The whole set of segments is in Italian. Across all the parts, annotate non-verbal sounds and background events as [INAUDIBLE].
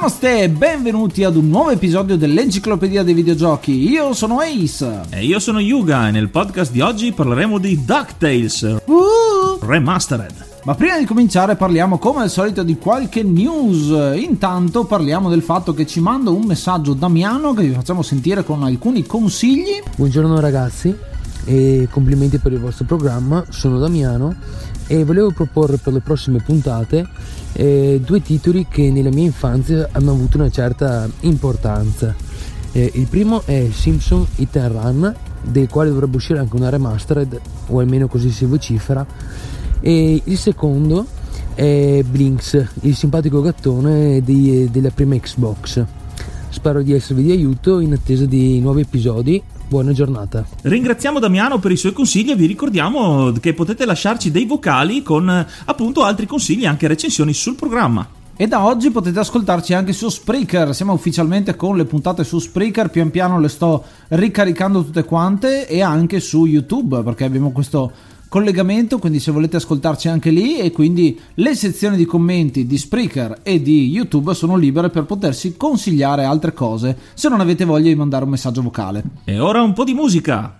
Namaste e benvenuti ad un nuovo episodio dell'Enciclopedia dei Videogiochi. Io sono Ace. E io sono Yuga e nel podcast di oggi parleremo di DuckTales Uh! Remastered. Ma prima di cominciare parliamo come al solito di qualche news. Intanto parliamo del fatto che ci manda un messaggio Damiano che vi facciamo sentire con alcuni consigli. Buongiorno ragazzi e complimenti per il vostro programma, sono Damiano e volevo proporre per le prossime puntate eh, due titoli che nella mia infanzia hanno avuto una certa importanza. Eh, il primo è Simpson Hit and Run, del quale dovrebbe uscire anche una remastered, o almeno così si vocifera, e il secondo è Blinks, il simpatico gattone di- della prima Xbox. Spero di esservi di aiuto in attesa di nuovi episodi. Buona giornata. Ringraziamo Damiano per i suoi consigli e vi ricordiamo che potete lasciarci dei vocali con appunto altri consigli e anche recensioni sul programma. E da oggi potete ascoltarci anche su Spreaker. Siamo ufficialmente con le puntate su Spreaker. Pian piano le sto ricaricando tutte quante. E anche su YouTube perché abbiamo questo collegamento. Quindi, se volete ascoltarci anche lì. E quindi le sezioni di commenti di Spreaker e di YouTube sono libere per potersi consigliare altre cose. Se non avete voglia di mandare un messaggio vocale. E ora un po' di musica.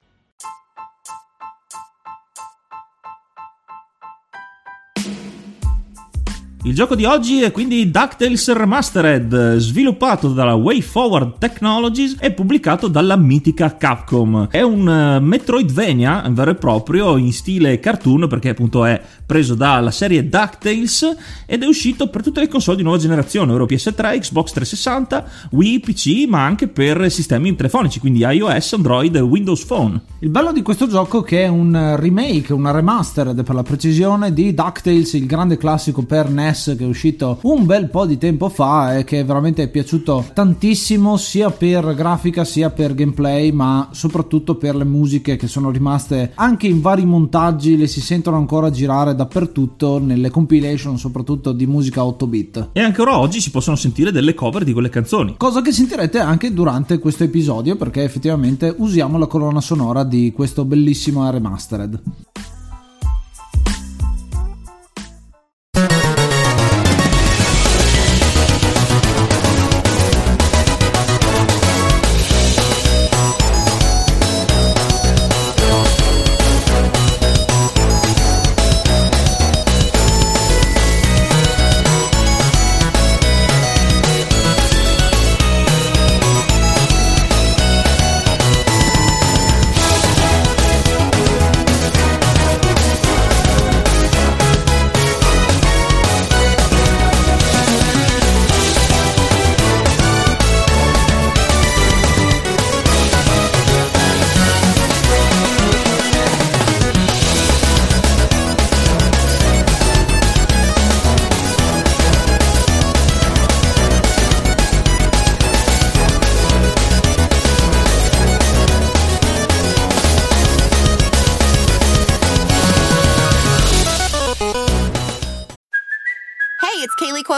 Il gioco di oggi è quindi DuckTales Remastered, sviluppato dalla WayForward Technologies e pubblicato dalla mitica Capcom. È un eh, Metroidvania vero e proprio in stile cartoon perché appunto è preso dalla serie DuckTales ed è uscito per tutte le console di nuova generazione, ovvero PS3, Xbox 360, Wii, PC, ma anche per sistemi telefonici, quindi iOS, Android e Windows Phone. Il bello di questo gioco è che è un remake, una remastered per la precisione di DuckTales, il grande classico per NES NES che è uscito un bel po' di tempo fa e che veramente è piaciuto tantissimo sia per grafica sia per gameplay ma soprattutto per le musiche che sono rimaste anche in vari montaggi le si sentono ancora girare dappertutto nelle compilation soprattutto di musica 8 bit. E ancora oggi si possono sentire delle cover di quelle canzoni. Cosa che sentirete anche durante questo episodio perché effettivamente usiamo la colonna sonora di questo bellissimo remastered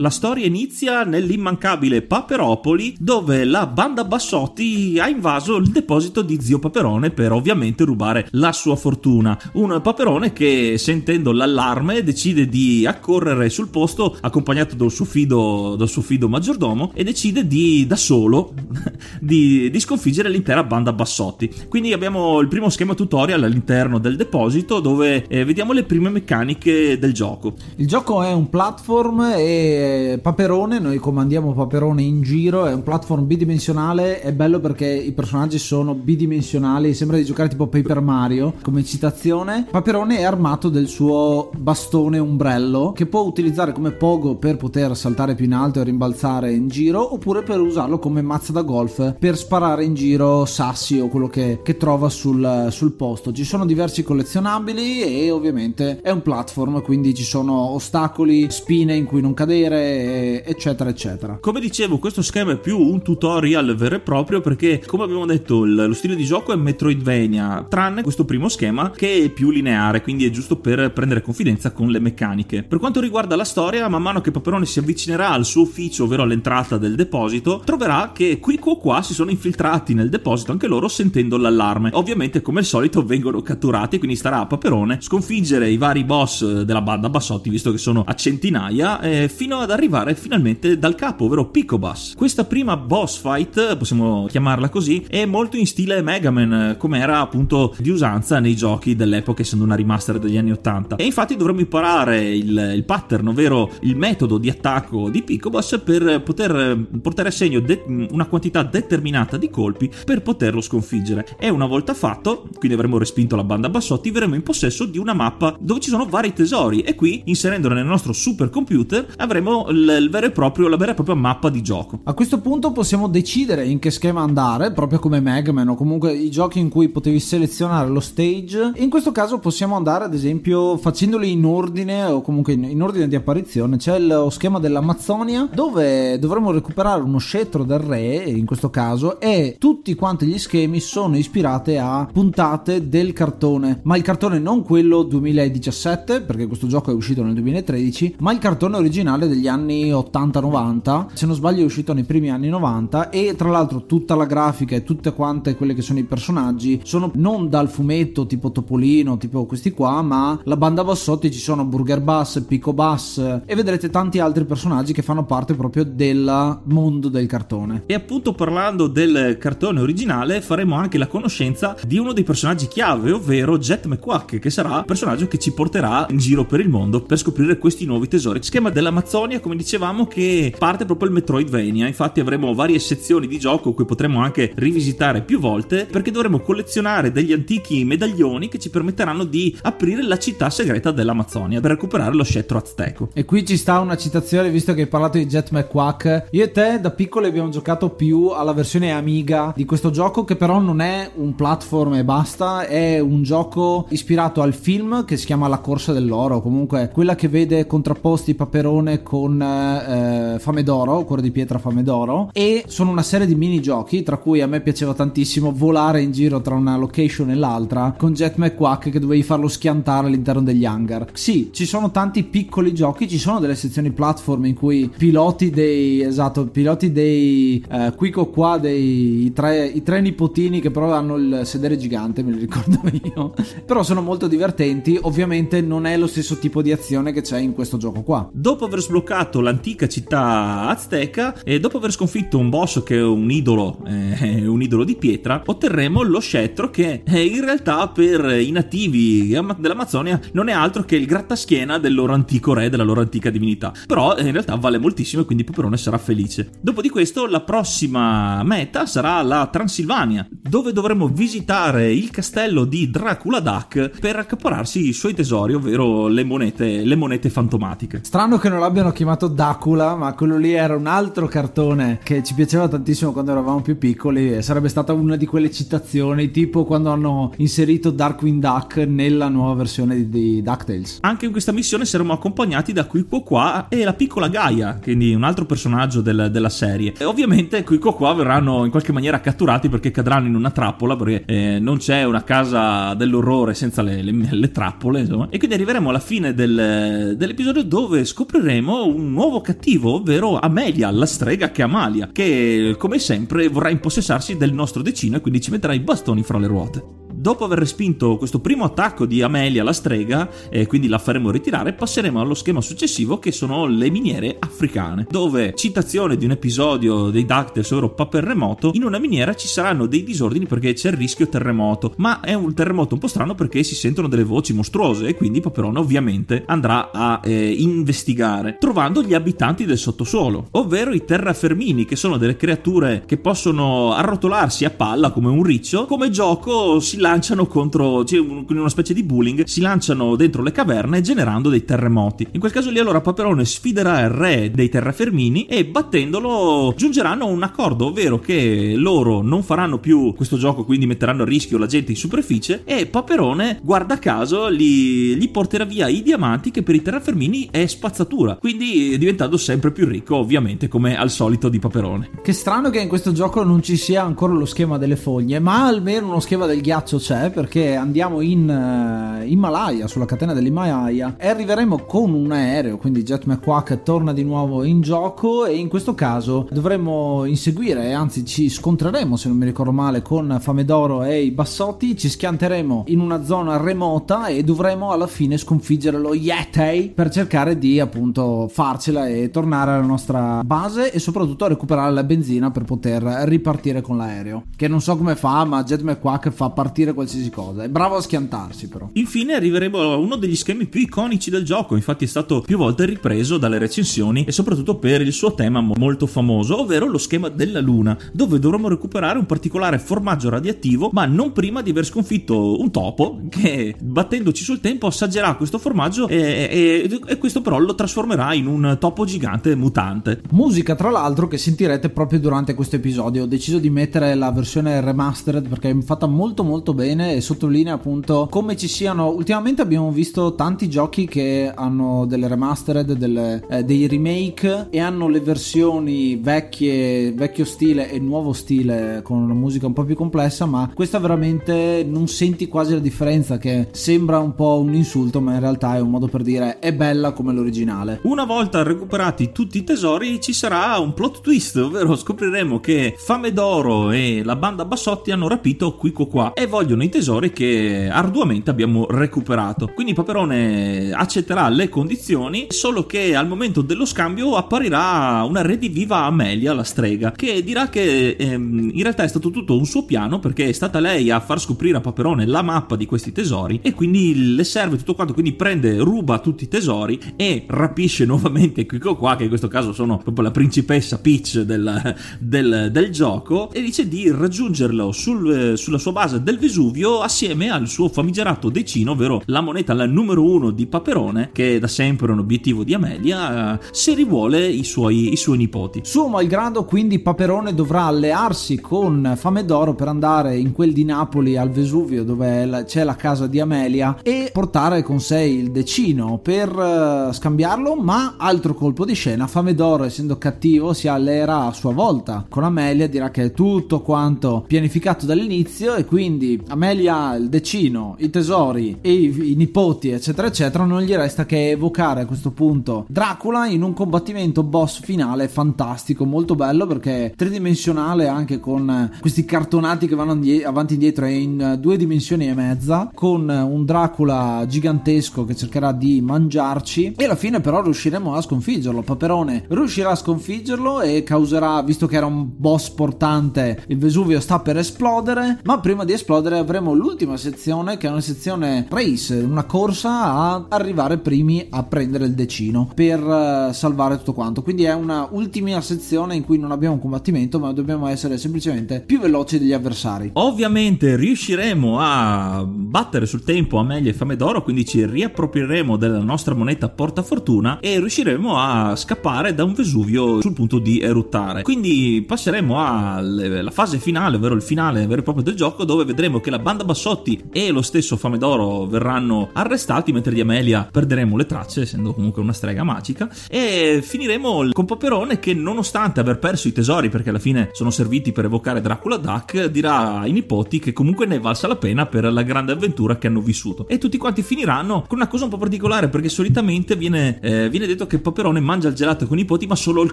La storia inizia nell'immancabile Paperopoli, dove la banda Bassotti ha invaso il deposito di zio Paperone per ovviamente rubare la sua fortuna. Un Paperone che, sentendo l'allarme, decide di accorrere sul posto accompagnato dal suo fido, dal suo fido maggiordomo e decide di, da solo, [LAUGHS] di, di sconfiggere l'intera banda Bassotti. Quindi abbiamo il primo schema tutorial all'interno del deposito dove eh, vediamo le prime meccaniche del gioco. Il gioco è un platform e Paperone, noi comandiamo Paperone in giro, è un platform bidimensionale, è bello perché i personaggi sono bidimensionali, sembra di giocare tipo Paper Mario come citazione. Paperone è armato del suo bastone ombrello che può utilizzare come pogo per poter saltare più in alto e rimbalzare in giro oppure per usarlo come mazza da golf per sparare in giro sassi o quello che, che trova sul, sul posto. Ci sono diversi collezionabili e ovviamente è un platform, quindi ci sono ostacoli, spine in cui non cadere eccetera eccetera. Come dicevo questo schema è più un tutorial vero e proprio perché come abbiamo detto lo stile di gioco è Metroidvania tranne questo primo schema che è più lineare quindi è giusto per prendere confidenza con le meccaniche. Per quanto riguarda la storia man mano che Paperone si avvicinerà al suo ufficio ovvero all'entrata del deposito troverà che qui o qua si sono infiltrati nel deposito anche loro sentendo l'allarme. Ovviamente come al solito vengono catturati quindi starà a Paperone sconfiggere i vari boss della banda Bassotti visto che sono a centinaia eh, fino ad arrivare finalmente dal capo, ovvero Picobus. Questa prima boss fight, possiamo chiamarla così, è molto in stile Mega Man, come era appunto di usanza nei giochi dell'epoca, essendo una remaster degli anni 80. E infatti dovremmo imparare il, il pattern, ovvero il metodo di attacco di Picobus per poter portare a segno de- una quantità determinata di colpi per poterlo sconfiggere. E una volta fatto, quindi avremo respinto la banda Bassotti, verremo in possesso di una mappa dove ci sono vari tesori e qui, inserendolo nel nostro supercomputer, avremo il vero e proprio, la vera e propria mappa di gioco. A questo punto possiamo decidere in che schema andare, proprio come Megman o comunque i giochi in cui potevi selezionare lo stage. In questo caso possiamo andare ad esempio facendoli in ordine o comunque in, in ordine di apparizione. C'è lo schema dell'Amazzonia dove dovremo recuperare uno scettro del re, in questo caso, e tutti quanti gli schemi sono ispirati a puntate del cartone, ma il cartone non quello 2017, perché questo gioco è uscito nel 2013, ma il cartone originale degli anni 80-90, se non sbaglio è uscito nei primi anni 90 e tra l'altro tutta la grafica e tutte quante quelle che sono i personaggi sono non dal fumetto tipo Topolino, tipo questi qua, ma la banda bassotti ci sono Burger Bass, Pico Bass e vedrete tanti altri personaggi che fanno parte proprio del mondo del cartone. E appunto parlando del cartone originale faremo anche la conoscenza di uno dei personaggi chiave, ovvero Jet McQuack, che sarà il personaggio che ci porterà in giro per il mondo per scoprire questi nuovi tesori. Schema dell'Amazzonia, come dicevamo, che parte proprio il Metroidvania. Infatti avremo varie sezioni di gioco cui potremo anche rivisitare più volte perché dovremo collezionare degli antichi medaglioni che ci permetteranno di aprire la città segreta dell'Amazzonia per recuperare lo scettro azteco. E qui ci sta una citazione, visto che hai parlato di Jet McQuack. Io e te da piccoli abbiamo giocato più alla versione Amiga di questo gioco, che però non è un platform e basta, è un gioco ispirato al film che si chiama La corsa dell'oro. Comunque, quella che vede contrapposti Paperone con eh, Fame d'oro, Cuore di pietra Fame d'oro. E sono una serie di minigiochi, tra cui a me piaceva tantissimo volare in giro tra una location e l'altra con Jet McQuack che dovevi farlo schiantare all'interno degli hangar. Sì, ci sono tanti piccoli giochi, ci sono delle sezioni platform in cui piloti dei esatto, piloti dei eh, Quico qua dei i tre, i tre nipotini che però hanno il sedere gigante, me li ricordo [LAUGHS] io. però sono molto divertenti, ovviamente non è lo stesso tipo di azione che c'è in questo gioco qua. Dopo aver sbloccato l'antica città azteca e dopo aver sconfitto un boss che è un idolo, eh, un idolo di pietra, otterremo lo scettro che eh, in realtà per i nativi dell'Amazzonia non è altro che il grattaschiena del loro antico re, della loro antica divinità. Però eh, in realtà vale moltissimo e quindi Paperone sarà felice. Dopo di questo la prossima meta sarà la Transilvania, dove dovremo visitare il castello di Dracula Duck per accapararsi i suoi tesori, ovvero le monete, le monete fantomatiche. Strano che non l'abbiano chiamato Dracula, ma quello lì era un altro cartone che ci piaceva tantissimo quando eravamo più piccoli e sarebbe stata una di quelle citazioni, tipo quando hanno inserito Darkwing Duck nella nuova versione di, di DuckTales. Anche in questa missione saremo accompagnati da Quico qua e la piccola Gaia, quindi un altro personaggio del, della serie. E ovviamente Quico qua verranno in qualche maniera catturati perché cadranno in una trappola, perché eh, non c'è una casa dell'orrore senza le, le, le trappole, insomma. E quindi arriveremo alla fine del, dell'episodio dove scopriremo un nuovo cattivo, ovvero Amelia, la strega che Amalia, che come sempre vorrà impossessarsi del nostro decino e quindi ci metterà i bastoni fra le ruote dopo aver respinto questo primo attacco di Amelia la strega e quindi la faremo ritirare, passeremo allo schema successivo che sono le miniere africane, dove citazione di un episodio dei DuckTales ovvero Paperremoto, in una miniera ci saranno dei disordini perché c'è il rischio terremoto, ma è un terremoto un po' strano perché si sentono delle voci mostruose e quindi Paperone ovviamente andrà a eh, investigare, trovando gli abitanti del sottosuolo, ovvero i terrafermini che sono delle creature che possono arrotolarsi a palla come un riccio, come gioco si lanciano contro, cioè in una specie di bullying, si lanciano dentro le caverne generando dei terremoti. In quel caso lì allora Paperone sfiderà il re dei terrafermini e battendolo giungeranno a un accordo, ovvero che loro non faranno più questo gioco, quindi metteranno a rischio la gente in superficie e Paperone, guarda caso, gli, gli porterà via i diamanti che per i terrafermini è spazzatura, quindi diventando sempre più ricco, ovviamente, come al solito di Paperone. Che strano che in questo gioco non ci sia ancora lo schema delle foglie, ma almeno uno schema del ghiaccio c'è perché andiamo in uh, Himalaya, sulla catena dell'Himalaya e arriveremo con un aereo, quindi Jet McQuack torna di nuovo in gioco e in questo caso dovremo inseguire, anzi ci scontreremo se non mi ricordo male con Famedoro e i Bassotti, ci schianteremo in una zona remota e dovremo alla fine sconfiggere lo Yeti per cercare di appunto farcela e tornare alla nostra base e soprattutto recuperare la benzina per poter ripartire con l'aereo. Che non so come fa, ma Jet McQuack fa partire dire qualsiasi cosa. È bravo a schiantarsi, però. Infine arriveremo a uno degli schemi più iconici del gioco, infatti è stato più volte ripreso dalle recensioni e soprattutto per il suo tema mo- molto famoso, ovvero lo schema della luna, dove dovremo recuperare un particolare formaggio radioattivo, ma non prima di aver sconfitto un topo che battendoci sul tempo assaggerà questo formaggio e, e- e questo però lo trasformerà in un topo gigante mutante. Musica, tra l'altro, che sentirete proprio durante questo episodio. Ho deciso di mettere la versione remastered perché è fatta molto molto bene e sottolinea appunto come ci siano. Ultimamente abbiamo visto tanti giochi che hanno delle remastered, delle, eh, dei remake e hanno le versioni vecchie, vecchio stile e nuovo stile con una musica un po' più complessa, ma questa veramente non senti quasi la differenza che sembra un po' un insulto, ma in realtà è un modo per dire è bella come l'originale. Una volta recuperati tutti i tesori ci sarà un plot twist, ovvero scopriremo che Fame d'Oro e la banda Bassotti hanno rapito Quico qua e vogliono i tesori che arduamente abbiamo recuperato. Quindi Paperone accetterà le condizioni, solo che al momento dello scambio apparirà una rediviva Amelia, la strega, che dirà che ehm, in realtà è stato tutto un suo piano perché è stata lei a far scoprire a Paperone la mappa di questi tesori e quindi le serve tutto quanto, quindi prende, ruba tutti i tesori e rapisce nuovamente Quico qua, che in questo caso sono proprio la principessa Peach del, del, del gioco, e dice di raggiungerlo sul, sulla sua base del Vesuvio assieme al suo famigerato decino, ovvero la moneta la numero uno di Paperone, che è da sempre un obiettivo di Amelia, eh, se rivuole i suoi, i suoi nipoti. Suo malgrado, quindi, Paperone dovrà allearsi con Fame d'Oro per andare in quel di Napoli al Vesuvio, dove c'è la casa di Amelia, e portare con sé il decino per eh, scambiarlo. Ma altro colpo di scena: Fame d'Oro, essendo cattivo, si alleerà a sua volta con Amelia. Dirà che è tutto quanto pianificato dall'inizio, e quindi Amelia il decino, i tesori e i, i nipoti, eccetera, eccetera. Non gli resta che evocare a questo punto Dracula in un combattimento boss finale fantastico, molto bello perché tridimensionale anche con eh, questi cartonati che vanno indie- avanti e indietro e in eh, due dimensioni e mezza, con eh, un Dracula gigantesco che cercherà di mangiarci e alla fine però riusciremo a sconfiggerlo. Paperone riuscirà a sconfiggerlo e causerà, visto che era un boss portante, il Vesuvio sta per esplodere, ma prima di esplodere avremo l'ultima sezione che è una sezione race, una corsa a arrivare primi a prendere il decino per eh, salvare tutto quanto. Quindi è una ultima sezione in cui non abbiamo un combattimento, ma dobbiamo essere semplicemente più veloci degli avversari. Ovviamente riusciremo a battere sul tempo Amelia e Fame d'Oro, quindi ci riapproprieremo della nostra moneta portafortuna e riusciremo a scappare da un Vesuvio sul punto di eruttare. Quindi passeremo alla fase finale, ovvero il finale vero e proprio del gioco, dove vedremo che la banda Bassotti e lo stesso Fame d'Oro verranno arrestati, mentre di Amelia perderemo le tracce, essendo comunque una strega magica, e finiremo con Paperone che nonostante aver perso i tesori, perché alla fine sono serviti per evocare Dracula Duck, dirà ai nipoti che comunque ne è valsa la pena per la grande avventura che hanno vissuto. E tutti quanti finiranno con una cosa un po' particolare, perché solitamente viene, eh, viene detto che Paperone mangia il gelato con i nipoti, ma solo il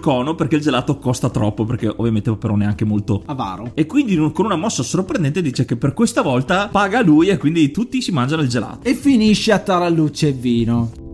cono, perché il gelato costa troppo, perché ovviamente Paperone è anche molto Avaro. e quindi con una mossa sorprendente dice che per questa volta paga lui e quindi tutti si mangiano il gelato. E finisce a tarallucce e vino.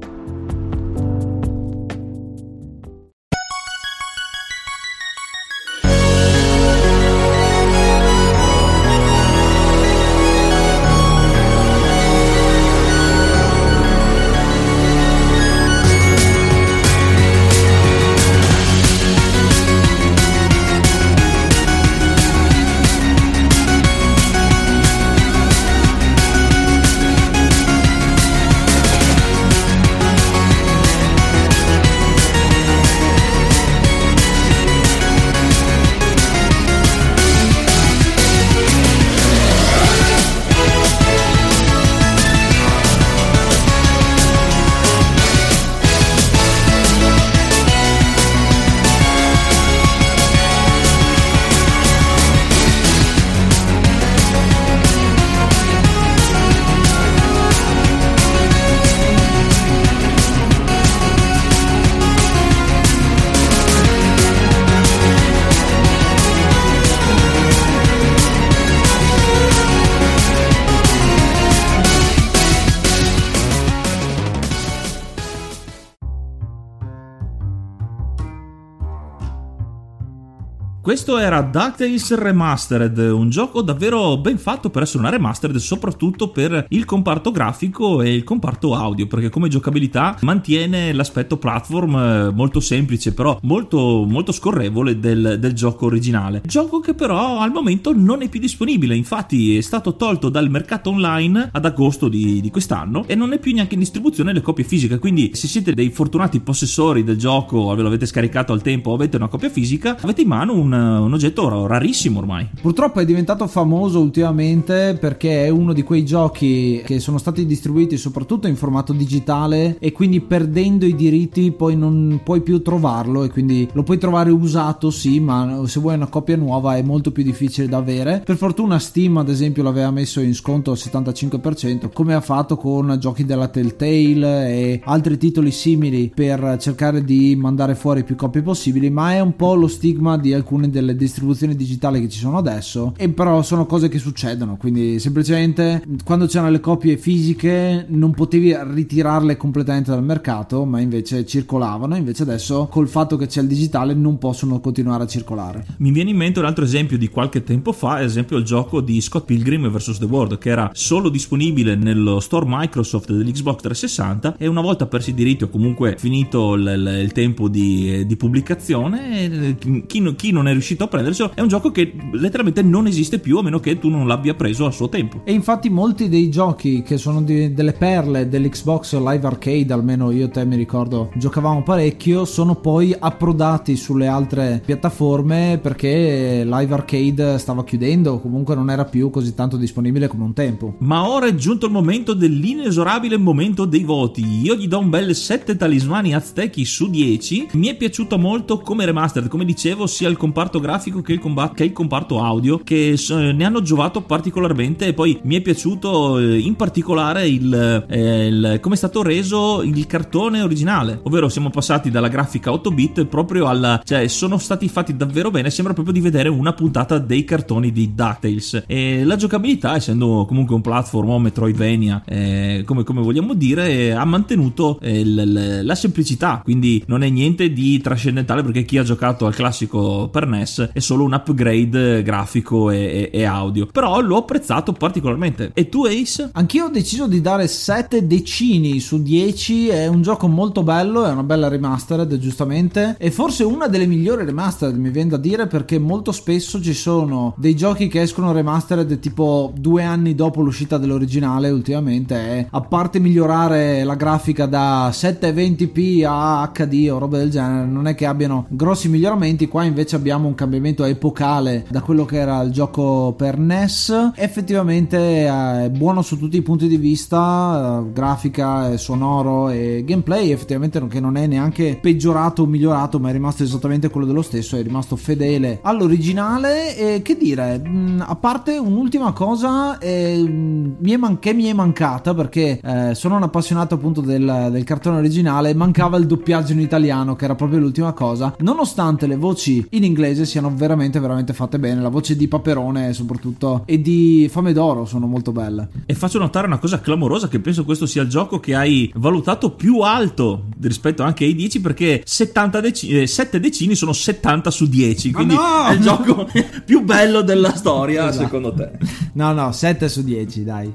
Questo era DuckTales Remastered, un gioco davvero ben fatto per essere una remastered, soprattutto per il comparto grafico e il comparto audio, perché come giocabilità mantiene l'aspetto platform eh, molto semplice, però molto, molto scorrevole del, del gioco originale. Gioco che però al momento non è più disponibile, infatti è stato tolto dal mercato online ad agosto di, di quest'anno e non è più neanche in distribuzione le copie fisiche, quindi se siete dei fortunati possessori del gioco, ve lo avete scaricato al tempo o avete una copia fisica, avete in mano un, un oggetto rarissimo ormai. Purtroppo è diventato famoso ultimamente perché è uno di quei giochi che sono stati distribuiti soprattutto in formato digitale e quindi perdendo i diritti poi non puoi più trovarlo e quindi lo puoi trovare usato sì, ma se vuoi una copia nuova è molto più difficile da avere. Per fortuna Steam ad esempio l'aveva messo in sconto al 75% come ha fatto con giochi della Telltale e altri titoli simili per cercare di mandare fuori più copie possibili, ma è un po' lo stigma di alcune delle distribuzioni digitali che ci sono adesso e però sono cose che succedono, quindi semplicemente quando c'erano le copie fisiche non potevi ritirarle completamente dal mercato, ma invece circolavano, invece adesso col fatto che c'è il digitale non possono continuare a circolare. Mi viene in mente un altro esempio di qualche tempo fa, ad esempio il gioco di Scott Pilgrim vs. The World, che era solo disponibile nello store Microsoft dell'Xbox 360 e una volta persi i diritti o comunque finito il, il, tempo di, di pubblicazione, chi, chi, non è riuscito a prenderselo è un gioco che letteralmente non esiste più a meno che tu non l'abbia preso a suo tempo. E infatti molti dei giochi che sono di, delle perle dell'Xbox Live Arcade, almeno io e te mi ricordo, giocavamo parecchio, sono poi approdati sulle altre piattaforme perché Live Arcade stava chiudendo, comunque non era più così tanto disponibile come un tempo. Ma ora è giunto il momento dell'inesorabile momento dei voti. Io gli do un bel 7 talismani aztechi su 10. Mi è piaciuto molto come remastered, come dicevo, sia il comparto grafico che il, combat- che il comparto audio, che ne hanno giovato particolarmente e poi mi è piaciuto eh, in particolare il, eh, il, come è stato reso il cartone originale, ovvero siamo passati dalla grafica 8 bit proprio alla... cioè sono stati fatti davvero bene, sembra proprio di vedere una puntata dei cartoni di DuckTales. E la giocabilità essendo comunque un platform o Metroidvania eh, come, come, vogliamo dire ha mantenuto eh, l- la semplicità. Quindi non è niente di trascendentale perché chi ha giocato al classico per NES è solo un upgrade grafico e, e, e audio. Però l'ho apprezzato particolarmente. E tu Ace? Anch'io ho deciso di dare 7 decini su 10 è un gioco molto bello è una bella remastered giustamente. E forse una delle migliori remastered mi viene da dire perché molto spesso ci sono dei giochi che escono remastered tipo due anni dopo l'uscita dell'originale ultimamente. È, a parte migliorare la grafica da 720p a HD o roba del genere non è che abbiano grossi miglioramenti. Qua invece abbiamo un cambiamento epocale da quello che era il gioco per NES effettivamente è buono su tutti i punti di vista grafica sonoro e gameplay. Effettivamente che non è neanche peggiorato o migliorato ma è rimasto esattamente quello dello stesso è rimasto fedele all'originale. E che dire a parte un'ultima cosa eh, che mi è mancata perché eh, sono un appassionato appunto del, del cartone originale mancava il doppiaggio in italiano che era proprio l'ultima cosa. Nonostante le voci in inglese siano veramente veramente fatte bene la voce di Paperone soprattutto e di Fame d'Oro sono molto belle e faccio notare una cosa clamorosa che penso questo sia il gioco che hai valutato più alto rispetto anche ai 10 perché 70 dec- eh, 7 decini sono 70 su 10 quindi no! è il gioco [LAUGHS] più bello della storia Esatto. secondo te no no 7 su 10 dai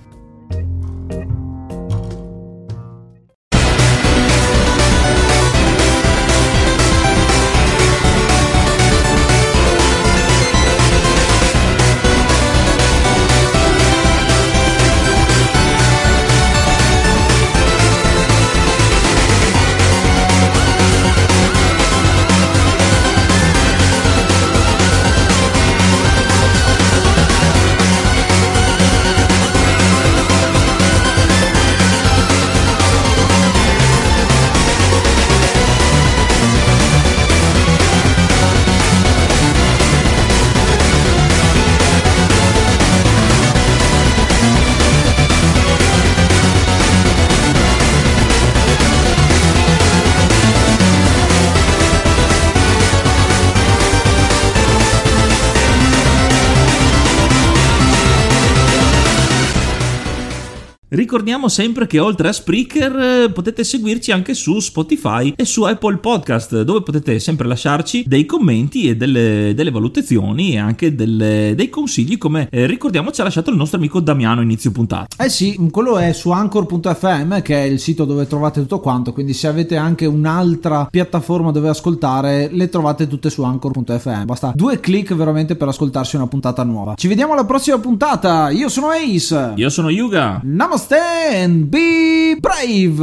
Ricordiamo sempre che oltre a Spreaker eh, potete seguirci anche su Spotify e su Apple Podcast, dove potete sempre lasciarci dei commenti e delle, delle valutazioni e anche delle, dei consigli, come eh, ricordiamo ci ha lasciato il nostro amico Damiano inizio puntata. Eh sì, quello è su anchor.fm che è il sito dove trovate tutto quanto, quindi se avete anche un'altra piattaforma dove ascoltare, le trovate tutte su anchor.fm. Basta due clic veramente per ascoltarsi una puntata nuova. Ci vediamo alla prossima puntata. Io sono Ace. Io sono Yuga. Namaste and be brave.